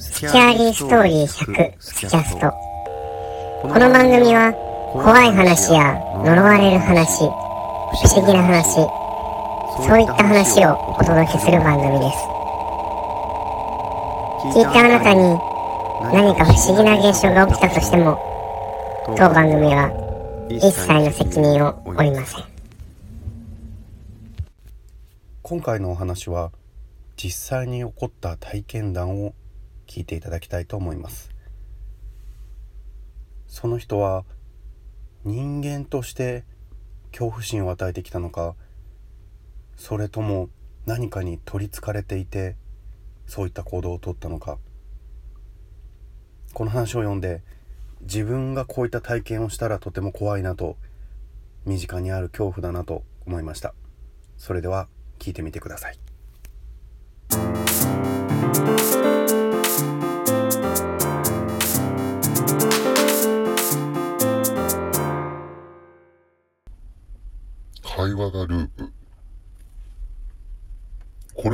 スキャーリーストーリー100スキャスト。この番組は怖い話や呪われる話不思議な話そういった話をお届けする番組です。聞いたあなたに何か不思議な現象が起きたとしても当番組は一切の責任を負いません。今回のお話は実際に起こった体験談を聞いていただきたいと思います。その人は人間として恐怖心を与えてきたのかそれとも何かに取りつかれていてそういった行動をとったのか。この話を読んで自分がこういった体験をしたらとても怖いなと身近にある恐怖だなと思いました。それでは聞いてみてください。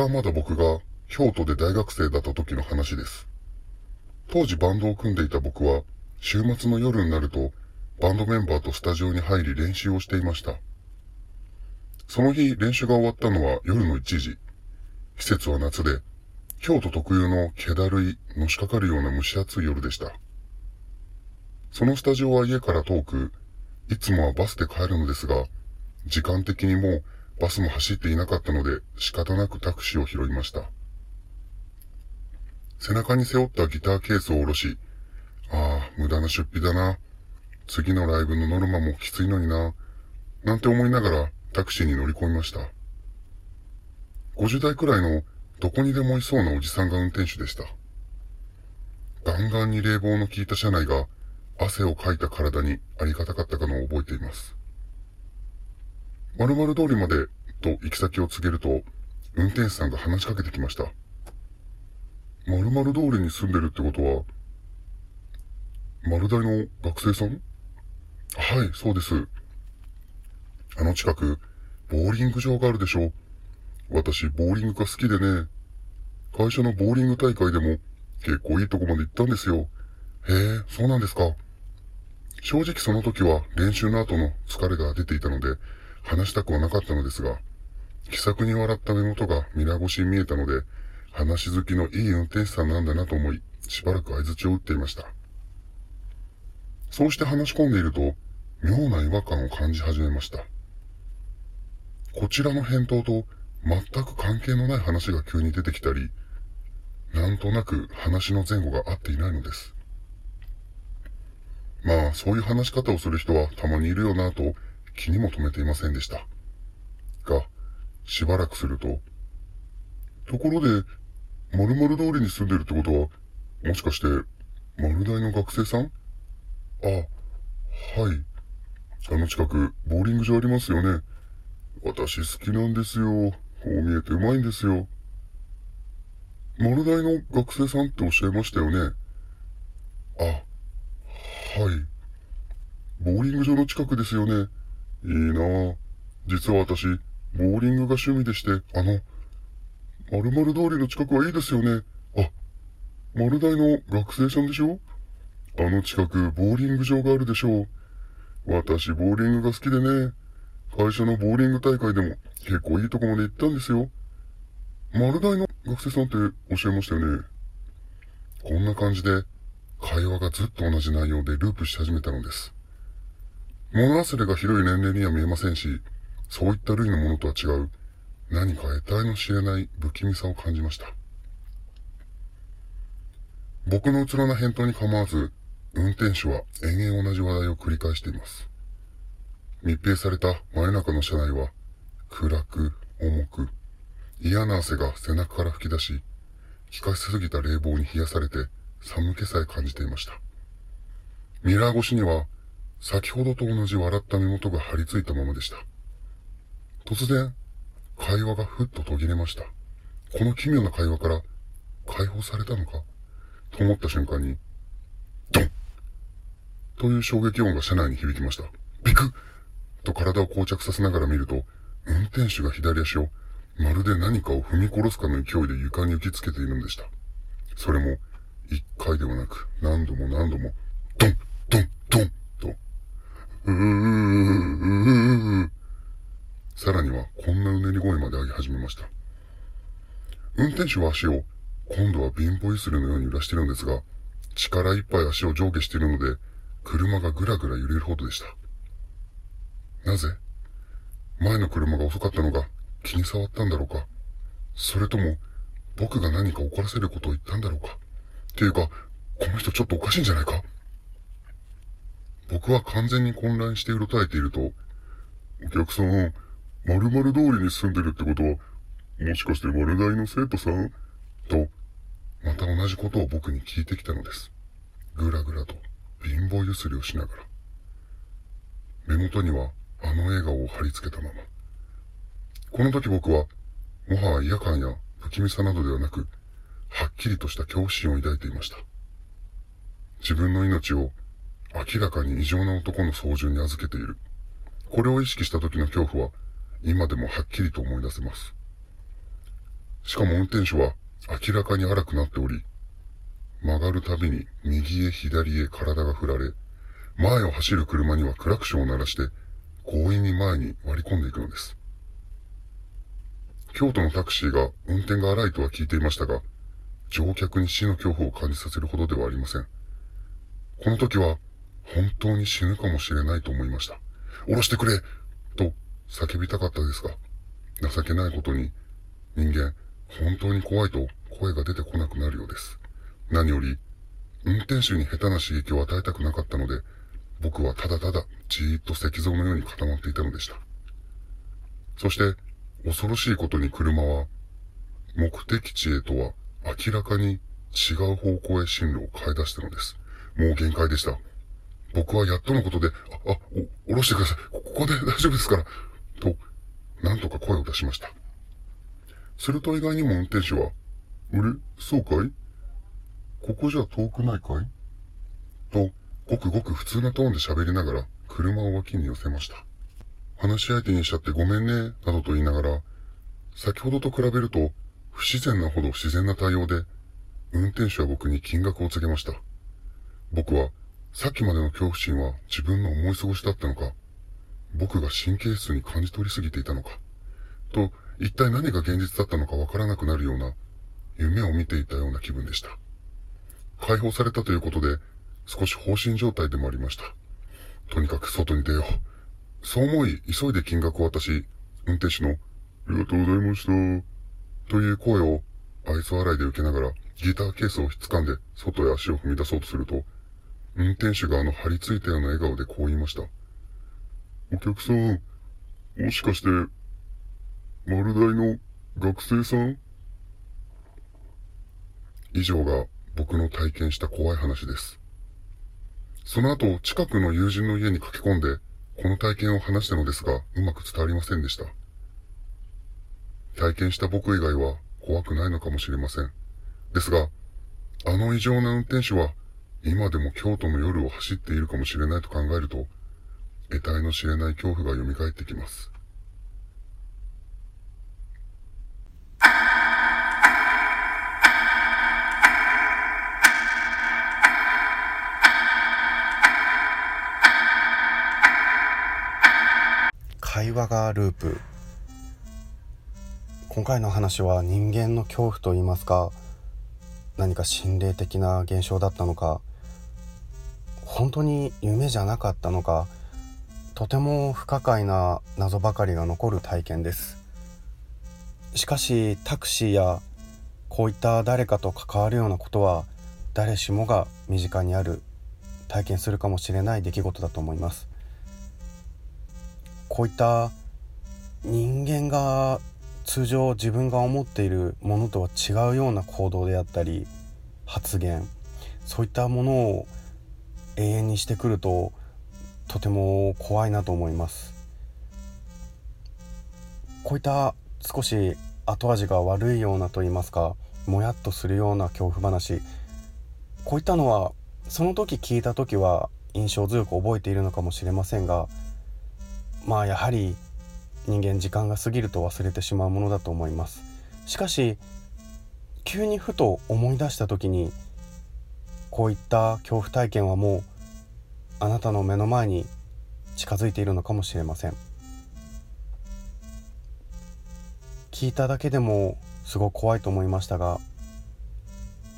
はまだ僕が京都で大学生だった時の話です。当時バンドを組んでいた僕は、週末の夜になると、バンドメンバーとスタジオに入り練習をしていました。その日練習が終わったのは夜の1時。季節は夏で、京都特有の気だるい、のしかかるような蒸し暑い夜でした。そのスタジオは家から遠く、いつもはバスで帰るのですが、時間的にもうバスも走っていなかったので仕方なくタクシーを拾いました。背中に背負ったギターケースを下ろし、ああ、無駄な出費だな。次のライブのノルマもきついのにな。なんて思いながらタクシーに乗り込みました。50代くらいのどこにでもいそうなおじさんが運転手でした。ガンガンに冷房の効いた車内が汗をかいた体にありがたかったかのを覚えています。〇〇通りまでと行き先を告げると、運転手さんが話しかけてきました。〇〇通りに住んでるってことは、丸大の学生さん？はい、そうです。あの近く、ボーリング場があるでしょ。私、ボーリングが好きでね。会社のボーリング大会でも結構いいとこまで行ったんですよ。へえ、そうなんですか。正直その時は練習の後の疲れが出ていたので、話したくはなかったのですが、気さくに笑った目元が皆越しに見えたので、話好きのいい運転手さんなんだなと思い、しばらく合図を打っていました。そうして話し込んでいると、妙な違和感を感じ始めました。こちらの返答と全く関係のない話が急に出てきたり、なんとなく話の前後が合っていないのです。まあ、そういう話し方をする人はたまにいるよなと気にも留めていませんでした。が、しばらくすると、ところで、〇〇通りに住んでるってことは、もしかして、丸大の学生さん？あ、はい。あの近く、ボーリング場ありますよね。私好きなんですよ。こう見えてうまいんですよ。丸大の学生さんっておっしゃいましたよね。あ、はい。ボーリング場の近くですよね。いいなぁ。実は私、ボーリングが趣味でして、あの、〇〇通りの近くはいいですよね。あ、丸大の学生さんでしょ？あの近く、ボーリング場があるでしょう。私、ボーリングが好きでね、会社のボーリング大会でも結構いいとこまで行ったんですよ。丸大の学生さんっておっしゃいましたよね。こんな感じで、会話がずっと同じ内容でループし始めたのです。物忘れが広い年齢には見えませんし、そういった類のものとは違う、何か得体の知れない不気味さを感じました。僕のうつろな返答に構わず、運転手は延々同じ話題を繰り返しています。密閉された真夜中の車内は、暗く、重く、嫌な汗が背中から吹き出し、効かしすぎた冷房に冷やされて寒気さえ感じていました。ミラー越しには先ほどと同じ笑った目元が張り付いたままでした。突然、会話がふっと途切れました。この奇妙な会話から解放されたのか？と思った瞬間に、ドンという衝撃音が車内に響きました。ビクッと体を膠着させながら見ると、運転手が左足をまるで何かを踏み殺すかの勢いで床に打ちつけているんでした。それも、一回ではなく何度も何度も、ドン、さらにはこんなうねり声まで上げ始めました。運転手は足を今度は貧乏ゆすりのように揺らしてるんですが、力いっぱい足を上下しているので、車がぐらぐら揺れるほどでした。なぜ？前の車が遅かったのが気に障ったんだろうか？それとも、僕が何か怒らせることを言ったんだろうか？っていうか、この人ちょっとおかしいんじゃないか？僕は完全に混乱してうろたえていると、お客さん、〇〇通りに住んでるってことは、もしかして丸大の生徒さん？と、また同じことを僕に聞いてきたのです。ぐらぐらと貧乏ゆすりをしながら。目元にはあの笑顔を貼り付けたまま。この時僕は、もはや嫌感や不気味さなどではなく、はっきりとした恐怖心を抱いていました。自分の命を明らかに異常な男の操縦に預けている。これを意識した時の恐怖は、今でもはっきりと思い出せます。しかも運転手は明らかに荒くなっており、曲がるたびに右へ左へ体が振られ、前を走る車にはクラクションを鳴らして強引に前に割り込んでいくのです。京都のタクシーが運転が荒いとは聞いていましたが、乗客に死の恐怖を感じさせるほどではありません。この時は本当に死ぬかもしれないと思いました。降ろしてくれと叫びたかったですが、情けないことに人間本当に怖いと声が出てこなくなるようです。何より、運転手に下手な刺激を与えたくなかったので、僕はただただじーっと石像のように固まっていたのでした。そして、恐ろしいことに車は、目的地へとは明らかに違う方向へ進路を変え出したのです。もう限界でした。僕はやっとのことで、あ、あ、お、降ろしてください。ここで大丈夫ですから。と、なんとか声を出しました。すると意外にも運転手は、あれ？そうかい？ここじゃ遠くないかい？と、ごくごく普通なトーンで喋りながら、車を脇に寄せました。話し相手にしちゃってごめんね、などと言いながら、先ほどと比べると、不自然なほど自然な対応で、運転手は僕に金額を告げました。僕は、さっきまでの恐怖心は自分の思い過ごしだったのか、僕が神経質に感じ取りすぎていたのか、と一体何が現実だったのかわからなくなるような、夢を見ていたような気分でした。解放されたということで、少し放心状態でもありました。とにかく外に出よう。そう思い、急いで金額を渡し、運転手の、ありがとうございました。という声を愛想笑いで受けながら、ギターケースを掴んで、外へ足を踏み出そうとすると、運転手があの張り付いたような笑顔でこう言いました。お客さん、もしかして、丸大の学生さん？以上が僕の体験した怖い話です。その後、近くの友人の家に駆け込んで、この体験を話したのですが、うまく伝わりませんでした。体験した僕以外は怖くないのかもしれません。ですが、あの異常な運転手は、今でも京都の夜を走っているかもしれないと考えると、得体の知れない恐怖が蘇ってきます。会話がループ今回の話は人間の恐怖といいますか何か心霊的な現象だったのか本当に夢じゃなかったのかとても不可解な謎ばかりが残る体験です。しかしタクシーやこういった誰かと関わるようなことは誰しもが身近にある体験するかもしれない出来事だと思います。こういった人間が通常自分が思っているものとは違うような行動であったり発言そういったものを永遠にしてくるととても怖いなと思います。こういった少し後味が悪いようなと言いますかもやっとするような恐怖話。こういったのはその時聞いた時は印象強く覚えているのかもしれませんがまあやはり人間時間が過ぎると忘れてしまうものだと思います。しかし急にふと思い出した時にこういった恐怖体験はもうあなたの目の前に近づいているのかもしれません。聞いただけでもすごく怖いと思いましたが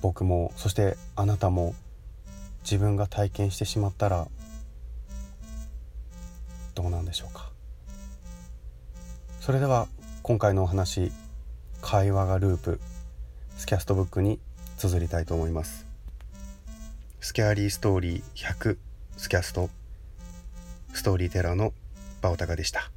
僕もそしてあなたも自分が体験してしまったらどうなんでしょうか。それでは今回のお話会話がループスキャストブックに綴りたいと思います。スキャーリーストーリー100スキャストストーリーテラーのバオタカでした。